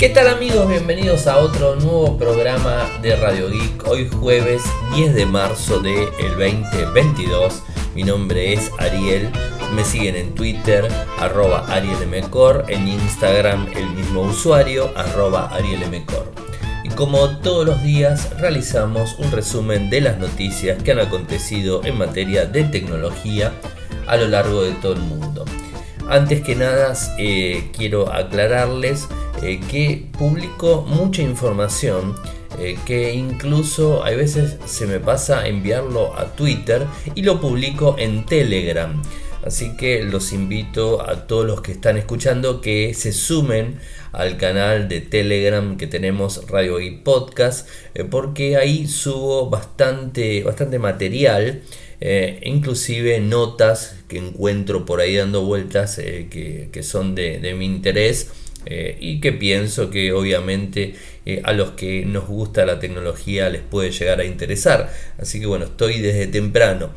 ¿Qué tal amigos? Bienvenidos a otro nuevo programa de Radio Geek. Hoy jueves 10 de marzo del 2022. Mi nombre es Ariel. Me siguen en Twitter, arroba arielmcor. En Instagram el mismo usuario, arroba arielmcor. Y como todos los días realizamos un resumen de las noticias que han acontecido en materia de tecnología a lo largo de todo el mundo. Antes que nada eh, quiero aclararles eh, que publico mucha información eh, que incluso a veces se me pasa enviarlo a Twitter y lo publico en Telegram. Así que los invito a todos los que están escuchando que se sumen al canal de Telegram que tenemos Radio y Podcast eh, porque ahí subo bastante, bastante material. inclusive notas que encuentro por ahí dando vueltas que, son de mi interés eh, y que pienso que obviamente eh, a los que nos gusta la tecnología les puede llegar a interesar. Así que bueno, estoy desde temprano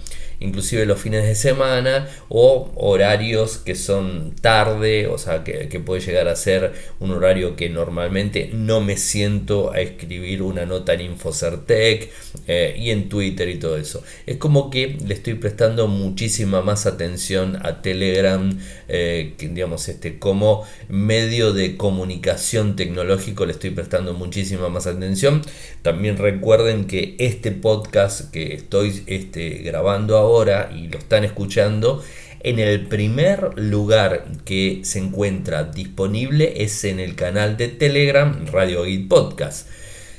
inclusive los fines de semana o horarios que son tarde, o sea, que, puede llegar a ser un horario que normalmente no me siento a escribir una nota en Infocertec eh, y en Twitter y todo eso. Es como que le estoy prestando muchísima más atención a Telegram, eh, digamos, este, como medio de comunicación tecnológico le estoy prestando muchísima más atención. También recuerden que este podcast que estoy este, grabando ahora, y lo están escuchando, en el primer lugar que se encuentra disponible es en el canal de Telegram Radio Git Podcast.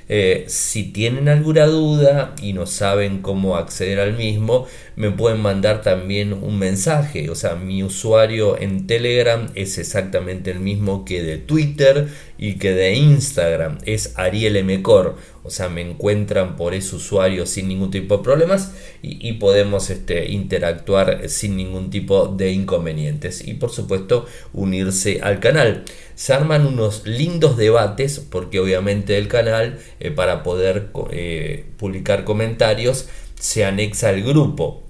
Eh, si tienen alguna duda y no saben cómo acceder al mismo, me pueden mandar también un mensaje. O sea, mi usuario en Telegram es exactamente el mismo que de Twitter y que de Instagram. Es Ariel Mcor. O sea, me encuentran por ese usuario sin ningún tipo de problemas y, podemos este, interactuar sin ningún tipo de inconvenientes. Y por supuesto, unirse al canal. Se arman unos lindos debates porque obviamente el canal eh, para poder eh, publicar comentarios se anexa al grupo.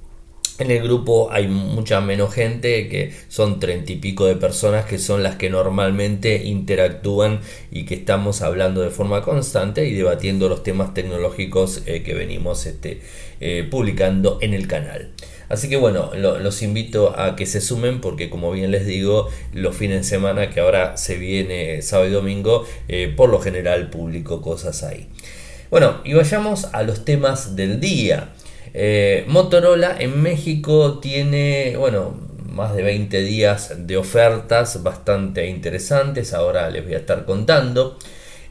En el grupo hay mucha menos gente, que son treinta y pico de personas que son las que normalmente interactúan y que estamos hablando de forma constante y debatiendo los temas tecnológicos eh, que venimos este, eh, publicando en el canal. Así que bueno, los invito a que se sumen porque como bien les digo, los fines de semana que ahora se viene sábado y domingo, eh, por lo general publico cosas ahí. Bueno, y vayamos a los temas del día. Eh, Motorola en México tiene, bueno, más de 20 días de ofertas bastante interesantes. Ahora les voy a estar contando.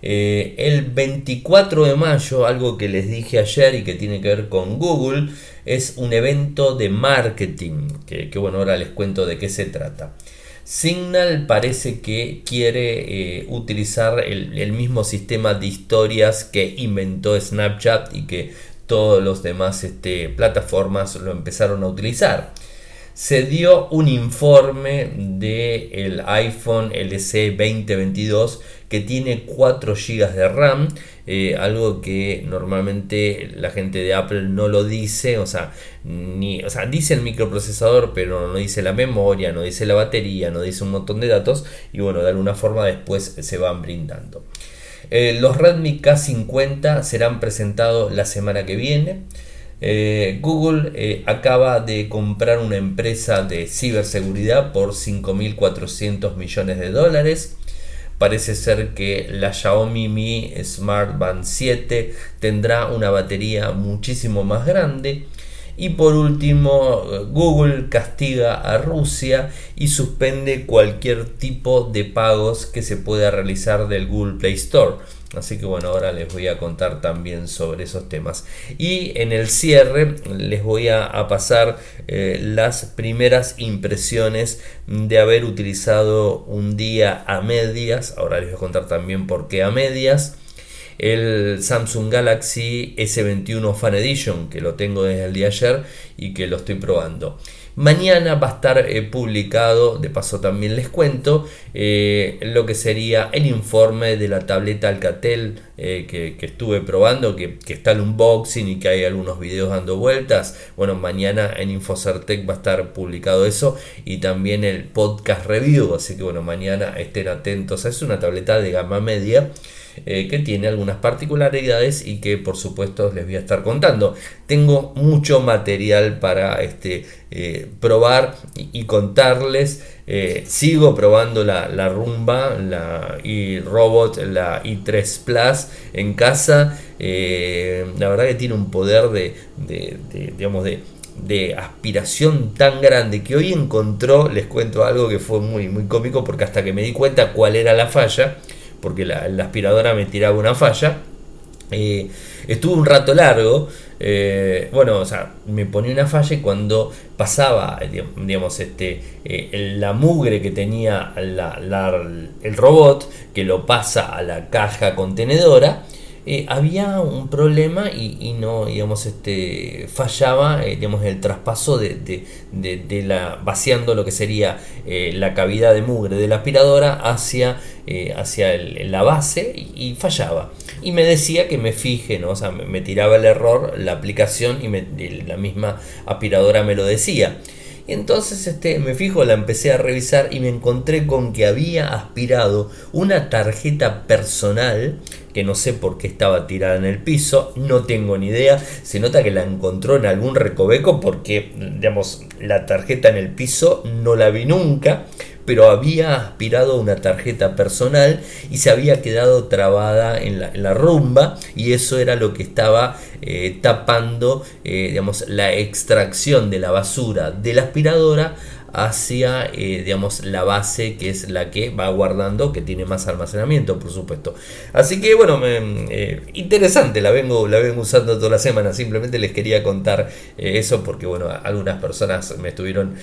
Eh, el 24 de mayo, algo que les dije ayer y que tiene que ver con Google, es un evento de marketing. Que, bueno, ahora les cuento de qué se trata. Signal parece que quiere eh, utilizar el, el, mismo sistema de historias que inventó Snapchat y que todos los demás este, plataformas lo empezaron a utilizar. Se dio un informe del el iPhone LC 2022 que tiene 4 GB de RAM, eh, algo que normalmente la gente de Apple no lo dice, o sea, ni, o sea, dice el microprocesador, pero no dice la memoria, no dice la batería, no dice un montón de datos, y bueno, de alguna forma después se van brindando. Eh, los Redmi K50 serán presentados la semana que viene. Eh, Google eh, acaba de comprar una empresa de ciberseguridad por 5.400 millones de dólares. Parece ser que la Xiaomi Mi Smart Band 7 tendrá una batería muchísimo más grande. Y por último, Google castiga a Rusia y suspende cualquier tipo de pagos que se pueda realizar del Google Play Store. Así que bueno, ahora les voy a contar también sobre esos temas. Y en el cierre les voy a, pasar eh, las primeras impresiones de haber utilizado un día a medias. Ahora les voy a contar también por qué a medias el Samsung Galaxy S21 Fan Edition, que lo tengo desde el día ayer y que lo estoy probando. Mañana va a estar eh, publicado, de paso también les cuento, eh, lo que sería el informe de la tableta Alcatel eh, que, estuve probando, que, está el unboxing y que hay algunos videos dando vueltas. Bueno, mañana en Infocertec va a estar publicado eso y también el podcast review, así que bueno, mañana estén atentos. Es una tableta de gama media. Eh, que tiene algunas particularidades y que por supuesto les voy a estar contando. Tengo mucho material para este, eh, probar y, contarles. Eh, sigo probando la, rumba, la robot la i3 Plus en casa. la verdad que tiene un poder de, digamos, de, de aspiración tan grande que hoy encontró, les cuento algo que fue muy, muy cómico porque hasta que me di cuenta cuál era la falla, porque la, aspiradora me tiraba una falla. Eh, estuve un rato largo, eh, bueno, o sea, me ponía una falla cuando pasaba, digamos, este, eh, la mugre que tenía el robot, que lo pasa a la caja contenedora, eh, había un problema y, no, digamos, este, fallaba, eh, digamos, el traspaso de, de, la, vaciando lo que sería eh, la cavidad de mugre de la aspiradora hacia, hacia la base y, fallaba. Y me decía que me fije, ¿no? O sea, me, tiraba el error la aplicación y, la misma aspiradora me lo decía. Y entonces este, me fijo, la empecé a revisar y me encontré con que había aspirado una tarjeta personal que no sé por qué estaba tirada en el piso, no tengo ni idea, se nota que la encontró en algún recoveco porque, digamos, la tarjeta en el piso no la vi nunca, pero había aspirado una tarjeta personal y se había quedado trabada en la, rumba y eso era lo que estaba eh, tapando, eh, digamos, la extracción de la basura de la aspiradora hacia eh, digamos la base que es la que va guardando que tiene más almacenamiento por supuesto. Así que bueno eh, interesante la vengo la vengo usando toda la semana. Simplemente les quería contar eh, eso porque bueno algunas personas me estuvieron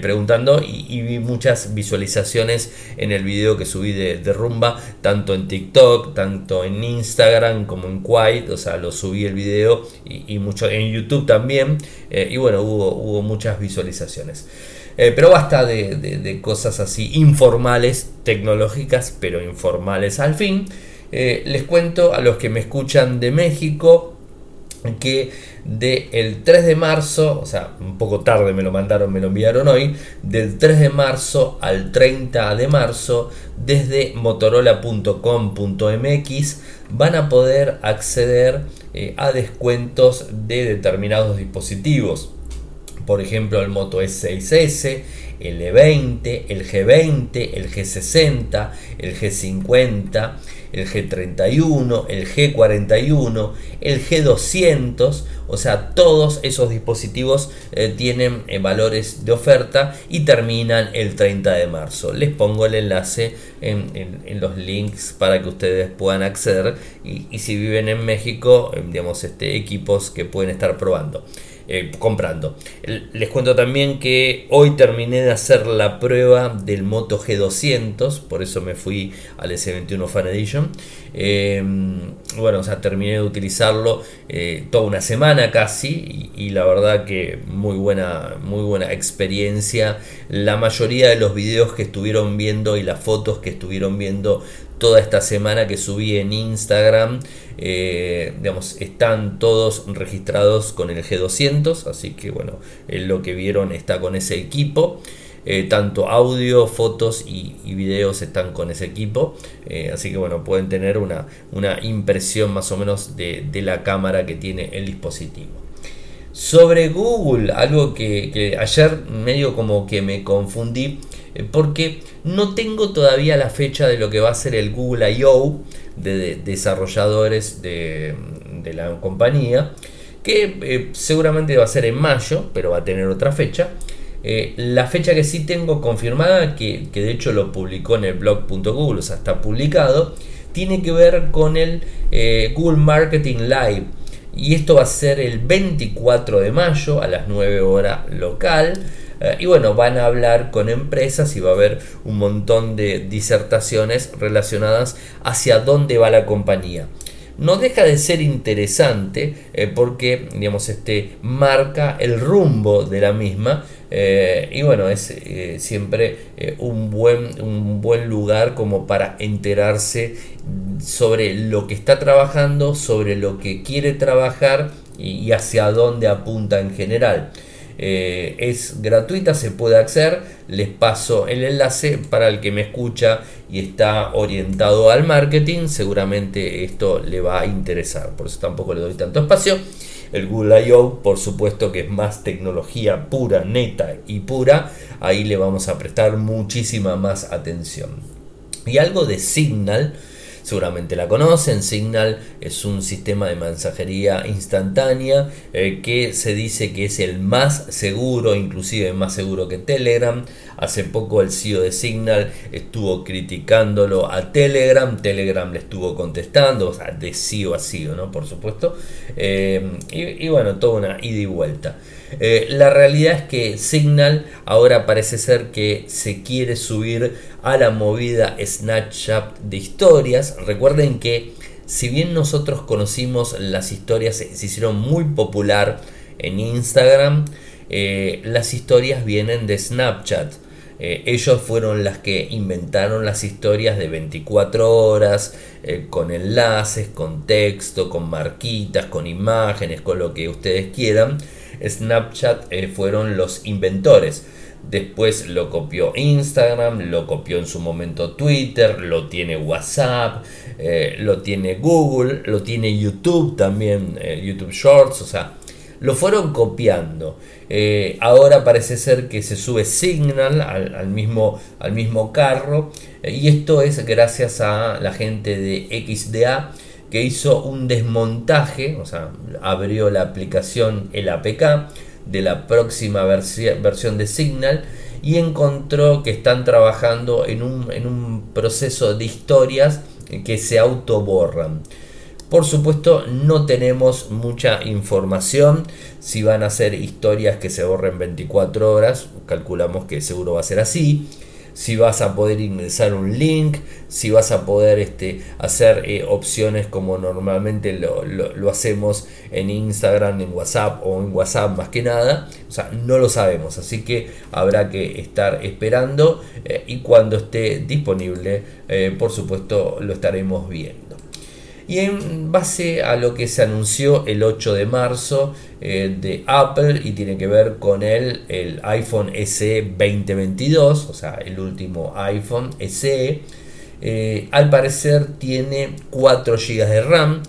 preguntando y, vi muchas visualizaciones en el video que subí de, rumba tanto en TikTok tanto en Instagram como en Quiet o sea lo subí el video y, mucho en YouTube también y bueno hubo, hubo muchas visualizaciones eh, pero basta de, cosas así informales, tecnológicas, pero informales al fin. Eh, les cuento a los que me escuchan de México que del 3 de marzo, o sea, un poco tarde me lo mandaron, me lo enviaron hoy, del 3 de marzo al 30 de marzo, desde motorola.com.mx van a poder acceder eh, a descuentos de determinados dispositivos por ejemplo el Moto S6S, el E20, el G20, el G60, el G50, el G31, el G41, el G200, o sea, todos esos dispositivos eh, tienen eh, valores de oferta y terminan el 30 de marzo. Les pongo el enlace en, los links para que ustedes puedan acceder y, si viven en México, eh, digamos, este, equipos que pueden estar probando. Eh, comprando. Les cuento también que hoy terminé de hacer la prueba del Moto G200, por eso me fui al S21 Fan Edition. Eh, bueno, o sea, terminé de utilizarlo eh, toda una semana casi y, la verdad que muy buena, muy buena experiencia. La mayoría de los videos que estuvieron viendo y las fotos que estuvieron viendo toda esta semana que subí en Instagram. Eh, digamos, están todos registrados con el G200, así que bueno, lo que vieron está con ese equipo. Eh, tanto audio, fotos y, videos están con ese equipo. Eh, así que bueno, pueden tener una, una impresión más o menos de, la cámara que tiene el dispositivo. Sobre Google, algo que, ayer medio como que me confundí eh, porque no tengo todavía la fecha de lo que va a ser el Google I.O. de, desarrolladores de, la compañía, que eh, seguramente va a ser en mayo, pero va a tener otra fecha. Eh, la fecha que sí tengo confirmada, que, de hecho lo publicó en el blog.google, o sea, está publicado, tiene que ver con el Google Marketing Live. Y esto va a ser el 24 de mayo a las 9 horas local. Eh, y bueno, van a hablar con empresas y va a haber un montón de disertaciones relacionadas hacia dónde va la compañía. No deja de ser interesante eh, porque, digamos, este marca el rumbo de la misma eh, y bueno, es siempre un, buen, un buen lugar como para enterarse sobre lo que está trabajando, sobre lo que quiere trabajar y, hacia dónde apunta en general. Eh, es gratuita, se puede acceder. Les paso el enlace para el que me escucha y está orientado al marketing. Seguramente esto le va a interesar, por eso tampoco le doy tanto espacio. El Google I.O., por supuesto que es más tecnología pura, neta y pura. Ahí le vamos a prestar muchísima más atención. Y algo de Signal seguramente la conocen. Signal es un sistema de mensajería instantánea eh, que se dice que es el más seguro, inclusive más seguro que Telegram. Hace poco el CEO de Signal estuvo criticándolo a Telegram, Telegram le estuvo contestando, o sea, de CEO a CEO, ¿no? Por supuesto. Eh, y, y bueno, toda una ida y vuelta. Eh, la realidad es que Signal ahora parece ser que se quiere subir a la movida Snapchat de historias. Recuerden que si bien nosotros conocimos las historias, se, hicieron muy popular en Instagram, eh, las historias vienen de Snapchat. Eh, ellos fueron las que inventaron las historias de 24 horas, con enlaces, con texto, con marquitas, con imágenes, con lo que ustedes quieran. Snapchat eh, fueron los inventores. Después lo copió Instagram, lo copió en su momento Twitter, lo tiene WhatsApp, eh, lo tiene Google, lo tiene YouTube también, eh, YouTube Shorts, o sea, lo fueron copiando. ahora parece ser que se sube Signal al, mismo, al mismo carro y esto es gracias a la gente de XDA que hizo un desmontaje, o sea, abrió la aplicación, el APK, de la próxima versión de Signal y encontró que están trabajando en un, en un proceso de historias que se autoborran. Por supuesto, no tenemos mucha información si van a ser historias que se borren 24 horas, calculamos que seguro va a ser así si vas a poder ingresar un link, si vas a poder este, hacer eh, opciones como normalmente lo, hacemos en Instagram, en WhatsApp o en WhatsApp más que nada. O sea, no lo sabemos, así que habrá que estar esperando eh, y cuando esté disponible, eh, por supuesto, lo estaremos viendo. Y en base a lo que se anunció el 8 de marzo eh, de Apple y tiene que ver con el, el iPhone SE 2022, o sea, el último iPhone SE, eh, al parecer tiene 4 GB de RAM.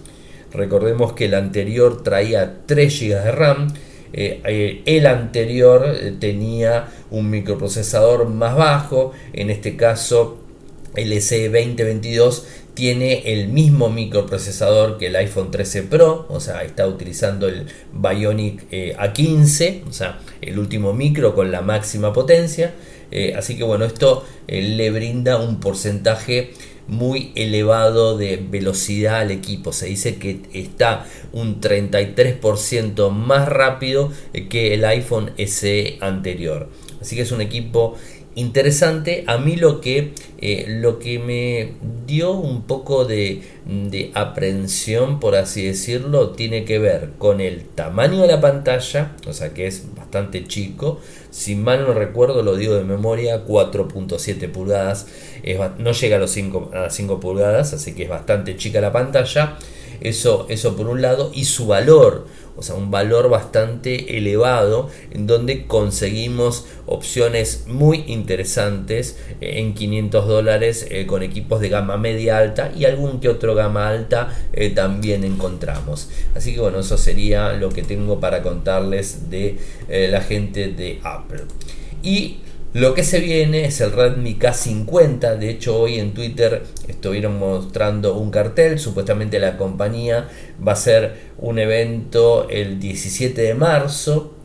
Recordemos que el anterior traía 3 GB de RAM. Eh, el anterior tenía un microprocesador más bajo, en este caso el SE 2022 tiene el mismo microprocesador que el iPhone 13 Pro, o sea, está utilizando el Bionic eh, A15, o sea, el último micro con la máxima potencia. Eh, así que bueno, esto eh, le brinda un porcentaje muy elevado de velocidad al equipo. Se dice que está un 33% más rápido que el iPhone SE anterior. Así que es un equipo interesante. A mí lo que, eh, lo que me dio un poco de, de, aprensión, por así decirlo, tiene que ver con el tamaño de la pantalla, o sea que es bastante chico. Si mal no recuerdo, lo digo de memoria, 4.7 pulgadas. no llega a los 5, a 5 pulgadas, así que es bastante chica la pantalla. Eso, eso por un lado. Y su valor o sea, un valor bastante elevado en donde conseguimos opciones muy interesantes eh, en 500 dólares eh, con equipos de gama media alta y algún que otro gama alta eh, también encontramos. Así que bueno, eso sería lo que tengo para contarles de la gente de Apple. Y lo que se viene es el Redmi K50. De hecho, hoy en Twitter estuvieron mostrando un cartel. Supuestamente la compañía va a hacer un evento el 17 de marzo,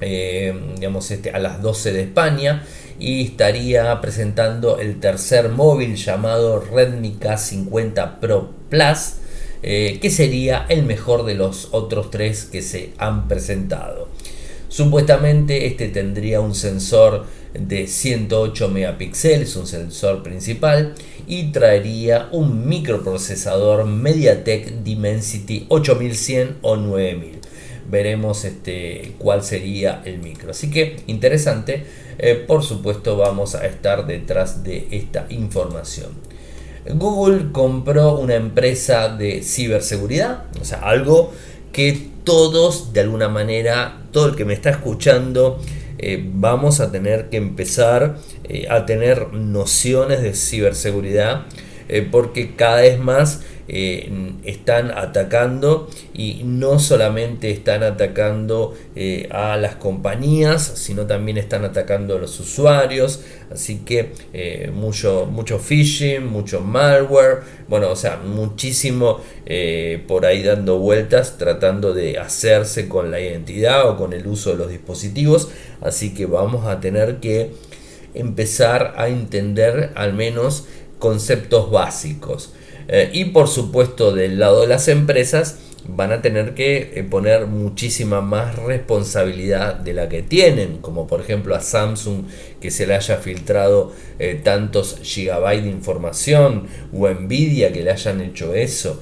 eh, digamos este, a las 12 de España, y estaría presentando el tercer móvil llamado Redmi K50 Pro Plus. Eh, que sería el mejor de los otros tres que se han presentado. Supuestamente este tendría un sensor de 108 megapíxeles, un sensor principal, y traería un microprocesador MediaTek Dimensity 8100 o 9000. Veremos este, cuál sería el micro. Así que interesante. Eh, por supuesto vamos a estar detrás de esta información. Google compró una empresa de ciberseguridad, o sea, algo que todos, de alguna manera, todo el que me está escuchando, eh, vamos a tener que empezar eh, a tener nociones de ciberseguridad eh, porque cada vez más eh, están atacando y no solamente están atacando eh, a las compañías, sino también están atacando a los usuarios. Así que eh, mucho, mucho phishing, mucho malware, bueno, o sea, muchísimo por ahí dando vueltas tratando de hacerse con la identidad o con el uso de los dispositivos. Así que vamos a tener que empezar a entender al menos conceptos básicos. Eh, y por supuesto del lado de las empresas van a tener que eh, poner muchísima más responsabilidad de la que tienen, como por ejemplo a Samsung que se le haya filtrado eh, tantos gigabytes de información, o Nvidia que le hayan hecho eso,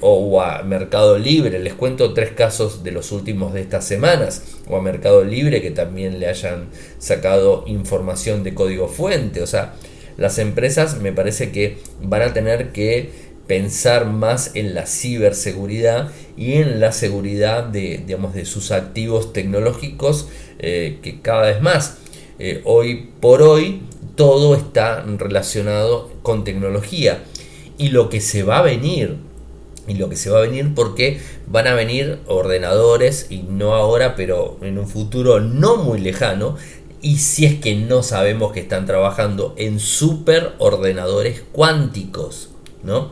o, a Mercado Libre, les cuento tres casos de los últimos de estas semanas, o a Mercado Libre que también le hayan sacado información de código fuente, o sea, las empresas me parece que van a tener que pensar más en la ciberseguridad y en la seguridad de, digamos, de sus activos tecnológicos eh, que cada vez más. Eh, hoy por hoy todo está relacionado con tecnología. Y lo que se va a venir y lo que se va a venir porque van a venir ordenadores y no ahora pero en un futuro no muy lejano y si es que no sabemos que están trabajando en superordenadores cuánticos, ¿no?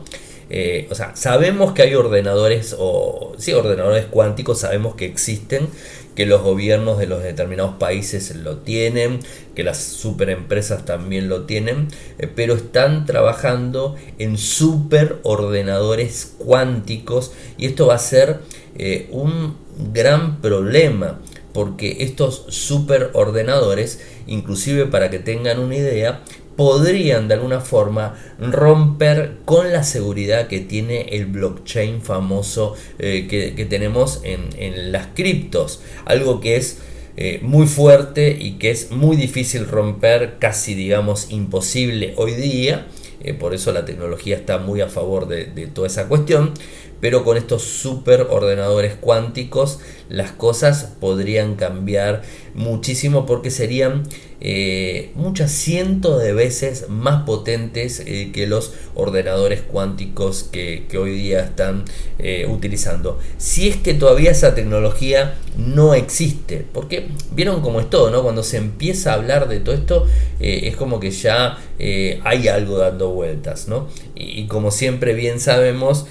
Eh, o sea, sabemos que hay ordenadores o sí, ordenadores cuánticos, sabemos que existen, que los gobiernos de los determinados países lo tienen, que las superempresas también lo tienen, eh, pero están trabajando en superordenadores cuánticos y esto va a ser eh, un gran problema porque estos superordenadores, inclusive para que tengan una idea, podrían de alguna forma romper con la seguridad que tiene el blockchain famoso eh, que, tenemos en, las criptos. Algo que es eh, muy fuerte y que es muy difícil romper, casi digamos imposible hoy día. Eh, por eso la tecnología está muy a favor de, de toda esa cuestión pero con estos super ordenadores cuánticos las cosas podrían cambiar muchísimo porque serían eh, muchas cientos de veces más potentes eh, que los ordenadores cuánticos que, hoy día están eh, utilizando. Si es que todavía esa tecnología no existe, porque vieron cómo es todo, ¿no? Cuando se empieza a hablar de todo esto, es como que ya hay algo dando vueltas, ¿no? Y, como siempre bien sabemos,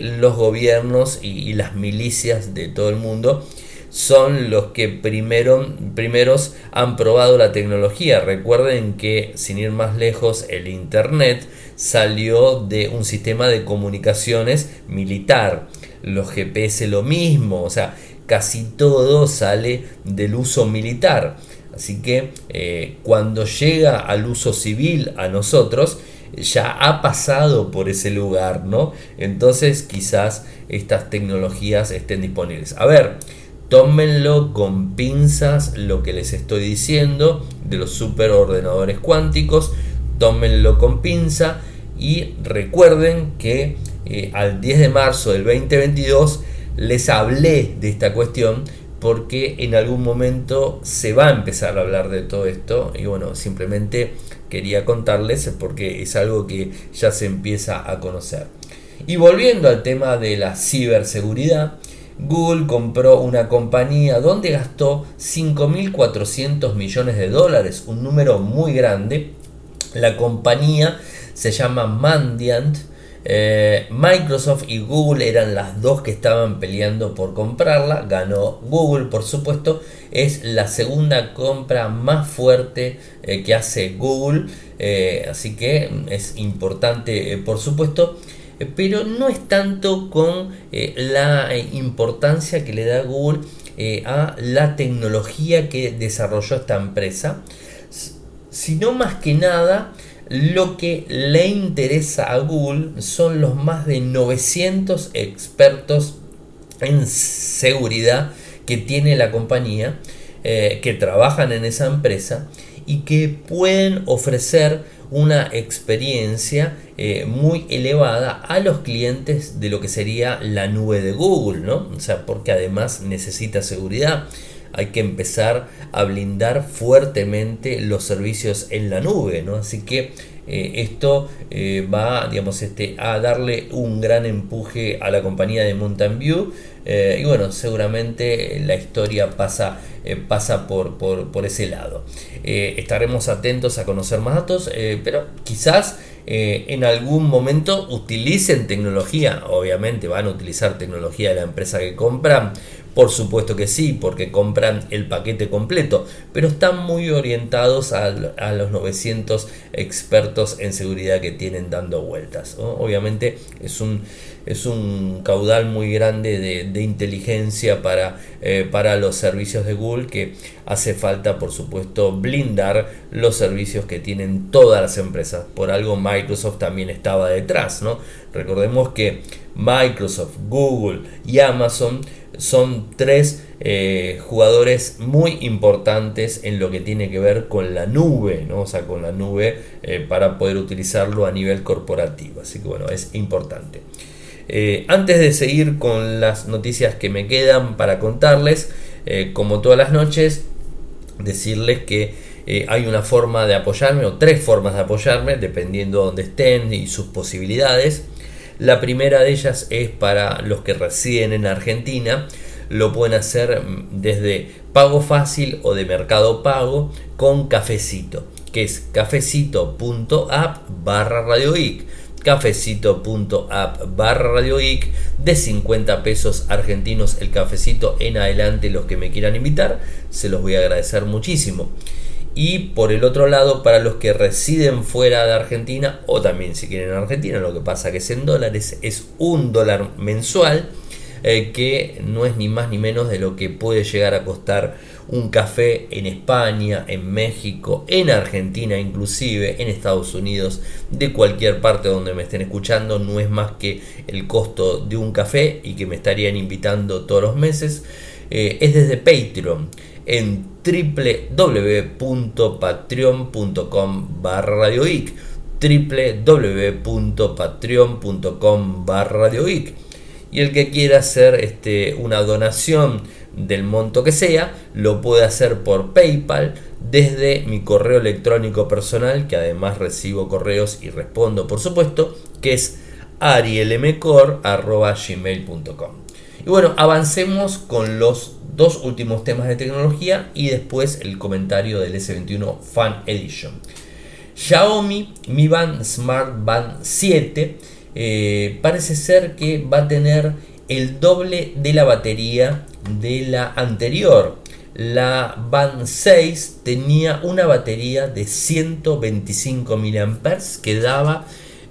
los gobiernos y las milicias de todo el mundo son los que primero, primeros han probado la tecnología. Recuerden que, sin ir más lejos, el Internet salió de un sistema de comunicaciones militar. Los GPS lo mismo, o sea, casi todo sale del uso militar. Así que eh, cuando llega al uso civil a nosotros, ya ha pasado por ese lugar, ¿no? Entonces quizás estas tecnologías estén disponibles. A ver, Tómenlo con pinzas lo que les estoy diciendo de los superordenadores cuánticos. Tómenlo con pinza y recuerden que eh, al 10 de marzo del 2022 les hablé de esta cuestión porque en algún momento se va a empezar a hablar de todo esto y bueno, simplemente quería contarles porque es algo que ya se empieza a conocer. Y volviendo al tema de la ciberseguridad, Google compró una compañía donde gastó 5.400 millones de dólares, un número muy grande. La compañía se llama Mandiant. Eh, Microsoft y Google eran las dos que estaban peleando por comprarla. Ganó Google, por supuesto. Es la segunda compra más fuerte eh, que hace Google. Eh, así que es importante, por supuesto. Pero no es tanto con la importancia que le da Google a la tecnología que desarrolló esta empresa, sino más que nada lo que le interesa a Google son los más de 900 expertos en seguridad que tiene la compañía, que trabajan en esa empresa y que pueden ofrecer una experiencia eh, muy elevada a los clientes de lo que sería la nube de Google, ¿no? O sea, porque además necesita seguridad. Hay que empezar a blindar fuertemente los servicios en la nube, ¿no? Así que eh, esto eh, va digamos, este, a darle un gran empuje a la compañía de Mountain View eh, y bueno, seguramente la historia pasa, pasa por, por, ese lado. estaremos atentos a conocer más datos, pero quizás en algún momento utilicen tecnología, obviamente van a utilizar tecnología de la empresa que compran, por supuesto que sí, porque compran el paquete completo, pero están muy orientados a, los 900 expertos en seguridad que tienen dando vueltas. Obviamente es un, es un caudal muy grande de, inteligencia para, eh, para los servicios de Google que hace falta, por supuesto, blindar los servicios que tienen todas las empresas. Por algo Microsoft también estaba detrás, ¿no? Recordemos que Microsoft, Google y Amazon son tres eh, jugadores muy importantes en lo que tiene que ver con la nube, ¿no? o sea, con la nube eh, para poder utilizarlo a nivel corporativo. Así que bueno, es importante. Eh, antes de seguir con las noticias que me quedan para contarles, como todas las noches, decirles que hay una forma de apoyarme o tres formas de apoyarme, dependiendo de dónde estén y sus posibilidades. La primera de ellas es para los que residen en Argentina. Lo pueden hacer desde pago fácil o de mercado pago con cafecito, que es cafecito.app barra radioic cafecito.app barra de 50 pesos argentinos el cafecito en adelante los que me quieran invitar se los voy a agradecer muchísimo y por el otro lado para los que residen fuera de Argentina o también si quieren en Argentina, lo que pasa que es en dólares, es un dólar mensual eh, que no es ni más ni menos de lo que puede llegar a costar un café en España, en México, en Argentina inclusive, en Estados Unidos, de cualquier parte donde me estén escuchando, no es más que el costo de un café y que me estarían invitando todos los meses, eh, es desde Patreon en www.patreon.com barra radioic www.patreon.com barra y el que quiera hacer este, una donación del monto que sea lo puede hacer por paypal desde mi correo electrónico personal que además recibo correos y respondo por supuesto que es arielmcor.gmail.com y bueno avancemos con los dos últimos temas de tecnología y después el comentario del S21 Fan Edition. Xiaomi Mi Band Smart Band 7 eh, parece ser que va a tener el doble de la batería de la anterior. La Band 6 tenía una batería de 125 mAh que daba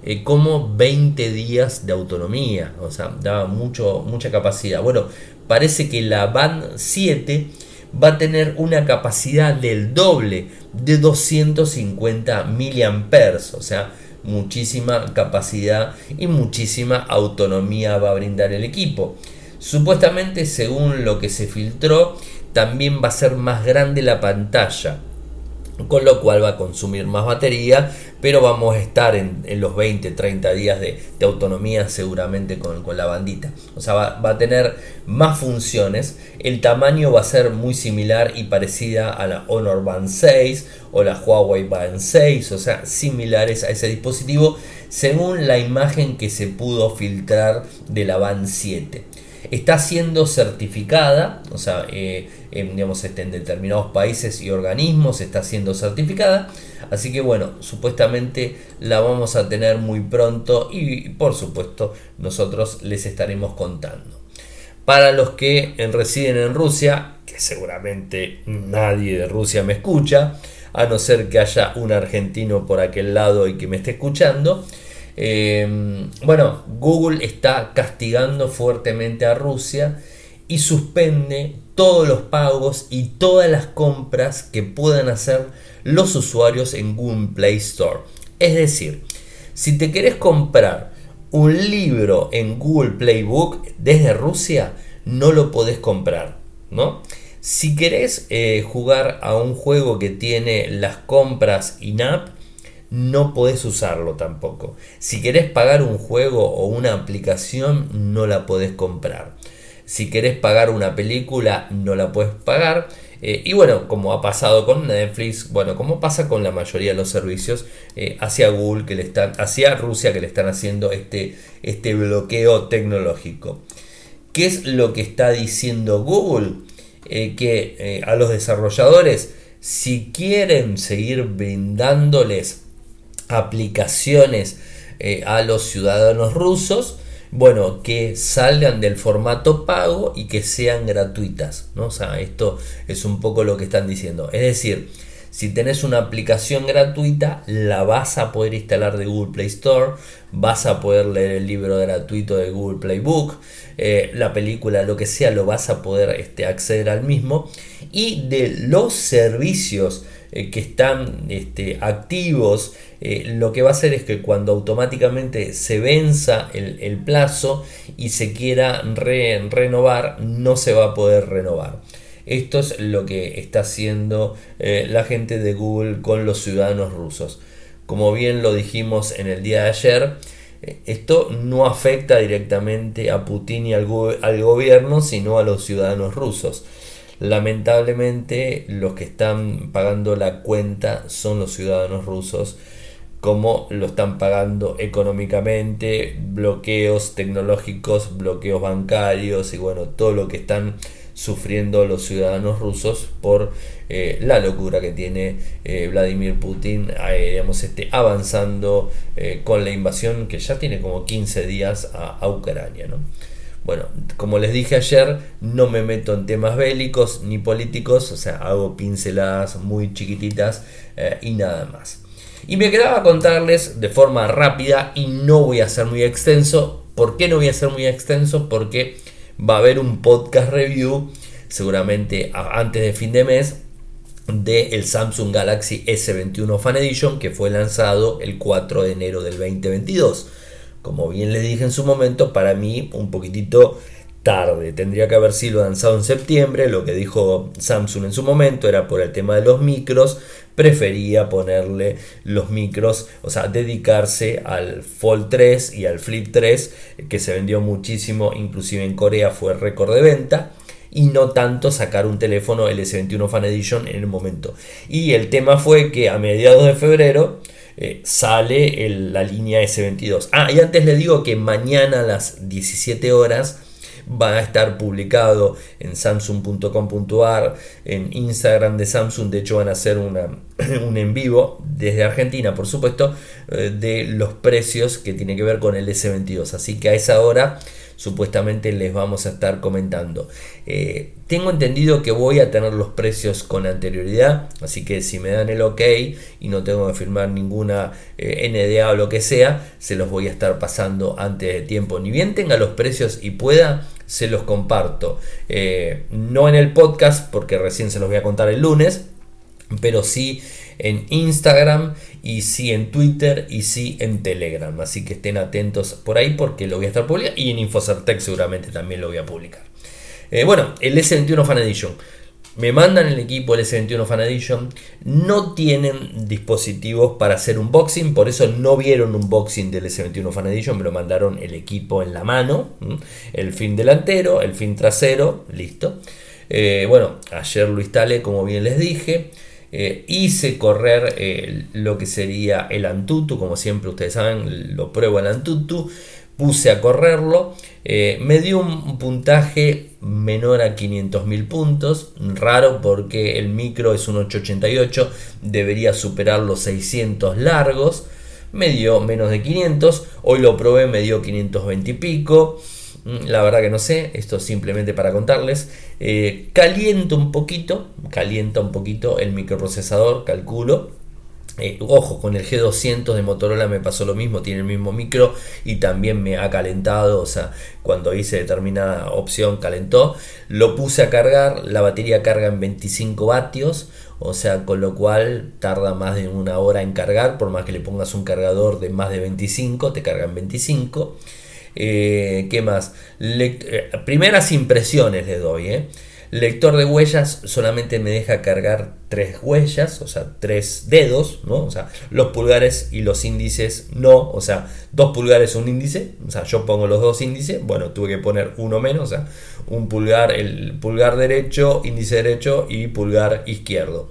eh, como 20 días de autonomía, o sea, daba mucho, mucha capacidad. Bueno, parece que la Band 7 va a tener una capacidad del doble de 250 mAh, o sea, muchísima capacidad y muchísima autonomía va a brindar el equipo. Supuestamente, según lo que se filtró, también va a ser más grande la pantalla con lo cual va a consumir más batería, pero vamos a estar en, los 20, 30 días de, autonomía seguramente con, la bandita. O sea, va, a tener más funciones, el tamaño va a ser muy similar y parecida a la Honor Band 6 o la Huawei Band 6, o sea, similares a ese dispositivo según la imagen que se pudo filtrar de la Band 7 está siendo certificada, o sea, eh, digamos, este, en determinados países y organismos está siendo certificada, así que bueno, supuestamente la vamos a tener muy pronto y por supuesto nosotros les estaremos contando. Para los que residen en Rusia, que seguramente nadie de Rusia me escucha, a no ser que haya un argentino por aquel lado y que me esté escuchando, Em, bueno, Google está castigando fuertemente a Rusia y suspende todos los pagos y todas las compras que puedan hacer los usuarios en Google Play Store. Es decir, si te querés comprar un libro en Google Playbook desde Rusia, no lo podés comprar, ¿no? Si querés eh, jugar a un juego que tiene las compras in-app, no podés usarlo tampoco. Si querés pagar un juego o una aplicación, no la podés comprar. Si querés pagar una película, no la puedes pagar. Eh, y bueno, como ha pasado con Netflix, bueno, como pasa con la mayoría de los servicios, eh, hacia Google que le están, hacia Rusia que le están haciendo este, este bloqueo tecnológico. ¿Qué es lo que está diciendo Google? Eh, que a los desarrolladores, si quieren seguir brindándoles aplicaciones a los ciudadanos rusos, bueno, que salgan del formato pago y que sean gratuitas, ¿no? O sea, esto es un poco lo que están diciendo. Es decir, si tenés una aplicación gratuita, la vas a poder instalar de Google Play Store, vas a poder leer el libro gratuito de Google Playbook, eh, la película, lo que sea, lo vas a poder este, acceder al mismo. Y de los servicios eh, que están este, activos, eh, lo que va a hacer es que cuando automáticamente se venza el, plazo y se quiera renovar, no se va a poder renovar. Esto es lo que está haciendo eh, la gente de Google con los ciudadanos rusos. Como bien lo dijimos en el día de ayer, esto no afecta directamente a Putin y al gobierno, sino a los ciudadanos rusos. Lamentablemente los que están pagando la cuenta son los ciudadanos rusos, como lo están pagando económicamente, bloqueos tecnológicos, bloqueos bancarios y bueno, todo lo que están sufriendo los ciudadanos rusos por eh, la locura que tiene eh, Vladimir Putin eh, digamos, este, avanzando con la invasión que ya tiene como 15 días a, a Ucrania. ¿no? Bueno, como les dije ayer, no me meto en temas bélicos ni políticos, o sea, hago pinceladas muy chiquititas y nada más. Y me quedaba contarles de forma rápida y no voy a ser muy extenso. ¿Por qué no voy a ser muy extenso? Porque va a haber un podcast review seguramente antes de fin de mes del el Samsung Galaxy S21 Fan Edition que fue lanzado el 4 de enero del 2022 como bien le dije en su momento, para mí un poquitito tarde. Tendría que haber sido lanzado en septiembre. Lo que dijo Samsung en su momento era por el tema de los micros. Prefería ponerle los micros, o sea, dedicarse al Fold 3 y al Flip 3, que se vendió muchísimo, inclusive en Corea fue récord de venta y no tanto sacar un teléfono el S21 Fan Edition en el momento. Y el tema fue que a mediados de febrero eh, sale la línea S22. Ah, y antes le digo que mañana a las 17 horas va a estar publicado en samsung.com.ar, en Instagram de Samsung, de hecho van a hacer una, un en vivo desde Argentina, por supuesto, eh, de los precios que tiene que ver con el S22. Así que a esa hora supuestamente les vamos a estar comentando. Eh, tengo entendido que voy a tener los precios con anterioridad, así que si me dan el ok y no tengo que firmar ninguna eh, NDA o lo que sea, se los voy a estar pasando antes de tiempo. Ni bien tenga los precios y pueda, se los comparto. Eh, no en el podcast, porque recién se los voy a contar el lunes, pero sí en Instagram y sí en Twitter y sí en Telegram. Así que estén atentos por ahí porque lo voy a estar publicando y en Infocertec seguramente también lo voy a publicar. Eh, bueno, el S21 Fan Edition. Me mandan el equipo el S21 Fan Edition. No tienen dispositivos para hacer unboxing, por eso no vieron un unboxing del S21 Fan Edition. Me lo mandaron el equipo en la mano. El fin delantero, el fin trasero, listo. Eh, bueno, ayer lo instalé como bien les dije. Eh, hice correr eh, lo que sería el Antutu, como siempre ustedes saben, lo pruebo el Antutu, puse a correrlo, eh, me dio un puntaje menor a 500.000 puntos, raro porque el micro es un 888, debería superar los 600 largos, me dio menos de 500, hoy lo probé, me dio 520 y pico. Mm, la verdad que no sé, esto simplemente para contarles. Eh, calienta un poquito, calienta un poquito el microprocesador, calculo. Eh, ojo, con el G200 de Motorola me pasó lo mismo, tiene el mismo micro y también me ha calentado, o sea, cuando hice determinada opción calentó. Lo puse a cargar, la batería carga en 25 vatios, o sea, con lo cual tarda más de una hora en cargar, por más que le pongas un cargador de más de 25, te carga en 25. Eh, ¿Qué más? Eh, primeras impresiones le doy. ¿eh? Lector de huellas solamente me deja cargar tres huellas, o sea, tres dedos, ¿no? O sea, los pulgares y los índices no, o sea, dos pulgares un índice, o sea, yo pongo los dos índices, bueno, tuve que poner uno menos, o sea, un pulgar, el pulgar derecho, índice derecho y pulgar izquierdo.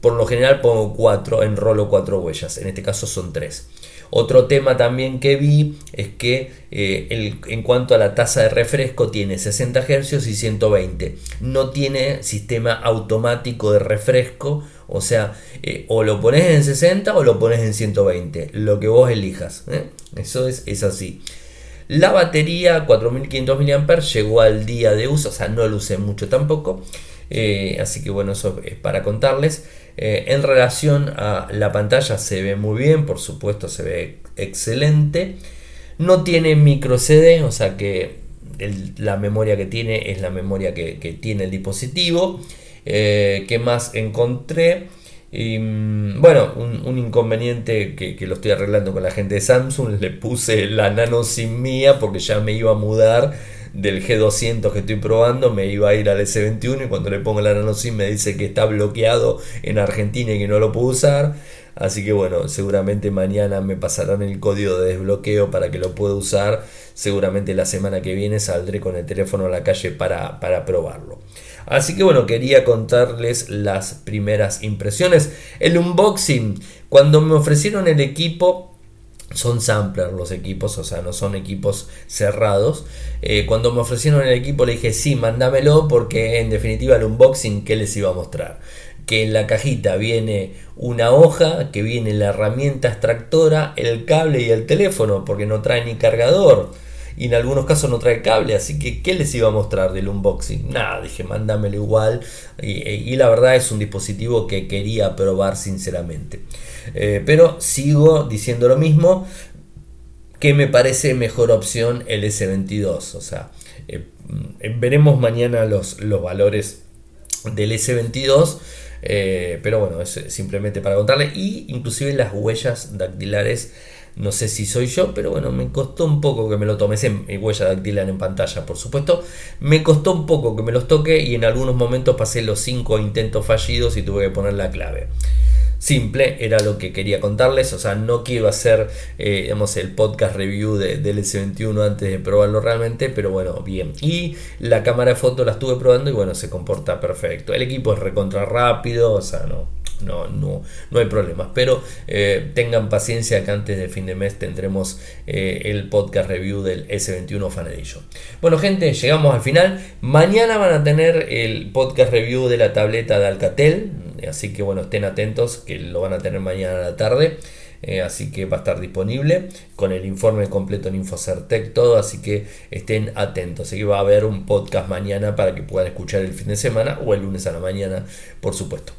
Por lo general pongo cuatro, enrolo cuatro huellas, en este caso son tres. Otro tema también que vi es que eh, en cuanto a la tasa de refresco tiene 60 Hz y 120. No tiene sistema automático de refresco, o sea, eh, o lo pones en 60 o lo pones en 120, lo que vos elijas. ¿eh? Eso es, es así. La batería 4500 mAh llegó al día de uso, o sea, no lo usé mucho tampoco. Así que bueno, eso es para contarles. Eh, en relación a la pantalla se ve muy bien, por supuesto se ve excelente. No tiene micro CD, o sea que la memoria que tiene es la memoria que, tiene el dispositivo. Eh, ¿Qué más encontré? Mm, bueno, un, inconveniente que, que, lo estoy arreglando con la gente de Samsung, le puse la nano sin mía porque ya me iba a mudar del G200 que estoy probando me iba a ir al S21 y cuando le pongo la nano SIM me dice que está bloqueado en Argentina y que no lo puedo usar. Así que bueno, seguramente mañana me pasarán el código de desbloqueo para que lo pueda usar. Seguramente la semana que viene saldré con el teléfono a la calle para, para probarlo. Así que bueno, quería contarles las primeras impresiones. El unboxing, cuando me ofrecieron el equipo, son samplers los equipos, o sea, no son equipos cerrados. Eh, cuando me ofrecieron el equipo le dije, sí, mándamelo porque en definitiva el unboxing, ¿qué les iba a mostrar? Que en la cajita viene una hoja, que viene la herramienta extractora, el cable y el teléfono, porque no trae ni cargador. Y en algunos casos no trae cable, así que ¿qué les iba a mostrar del unboxing? Nada, dije, mándamelo igual. y la verdad es un dispositivo que quería probar sinceramente. Eh, pero sigo diciendo lo mismo, que me parece mejor opción el S22. O sea, eh, mm, veremos mañana los, los valores del S22. Eh, pero bueno, es simplemente para contarle. Y inclusive las huellas dactilares. No sé si soy yo, pero bueno, me costó un poco que me lo tome. en huella dactilar en pantalla, por supuesto. Me costó un poco que me los toque y en algunos momentos pasé los 5 intentos fallidos y tuve que poner la clave simple, era lo que quería contarles, o sea, no quiero hacer eh, digamos, el podcast review de, del S21 antes de probarlo realmente, pero bueno, bien. Y la cámara de foto la estuve probando y bueno, se comporta perfecto. El equipo es recontra rápido, o sea, no, no, no, no hay problemas. Pero eh, tengan paciencia que antes de fin de mes tendremos eh, el podcast review del S21 Fan Edition. Bueno, gente, llegamos al final. Mañana van a tener el podcast review de la tableta de Alcatel. Así que bueno, estén atentos que lo van a tener mañana a la tarde. Eh, así que va a estar disponible con el informe completo en Infocertec todo, así que estén atentos. Así que va a haber un podcast mañana para que puedan escuchar el fin de semana o el lunes a la mañana, por supuesto.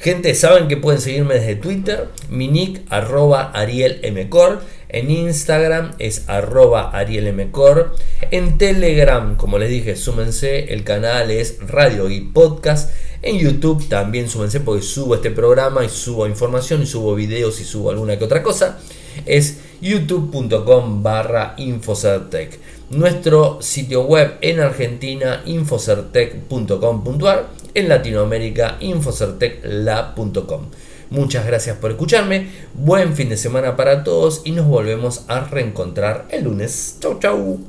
Gente, saben que pueden seguirme desde Twitter, mi nick arroba arielmcor, en Instagram es arroba arielmcor, en Telegram, como les dije, súmense, el canal es Radio y Podcast, en YouTube también súmense porque subo este programa y subo información y subo videos y subo alguna que otra cosa, es youtube.com barra infocertec. Nuestro sitio web en Argentina, infocertec.com.ar en Latinoamérica infocertecla.com. Muchas gracias por escucharme, buen fin de semana para todos y nos volvemos a reencontrar el lunes. Chau chau.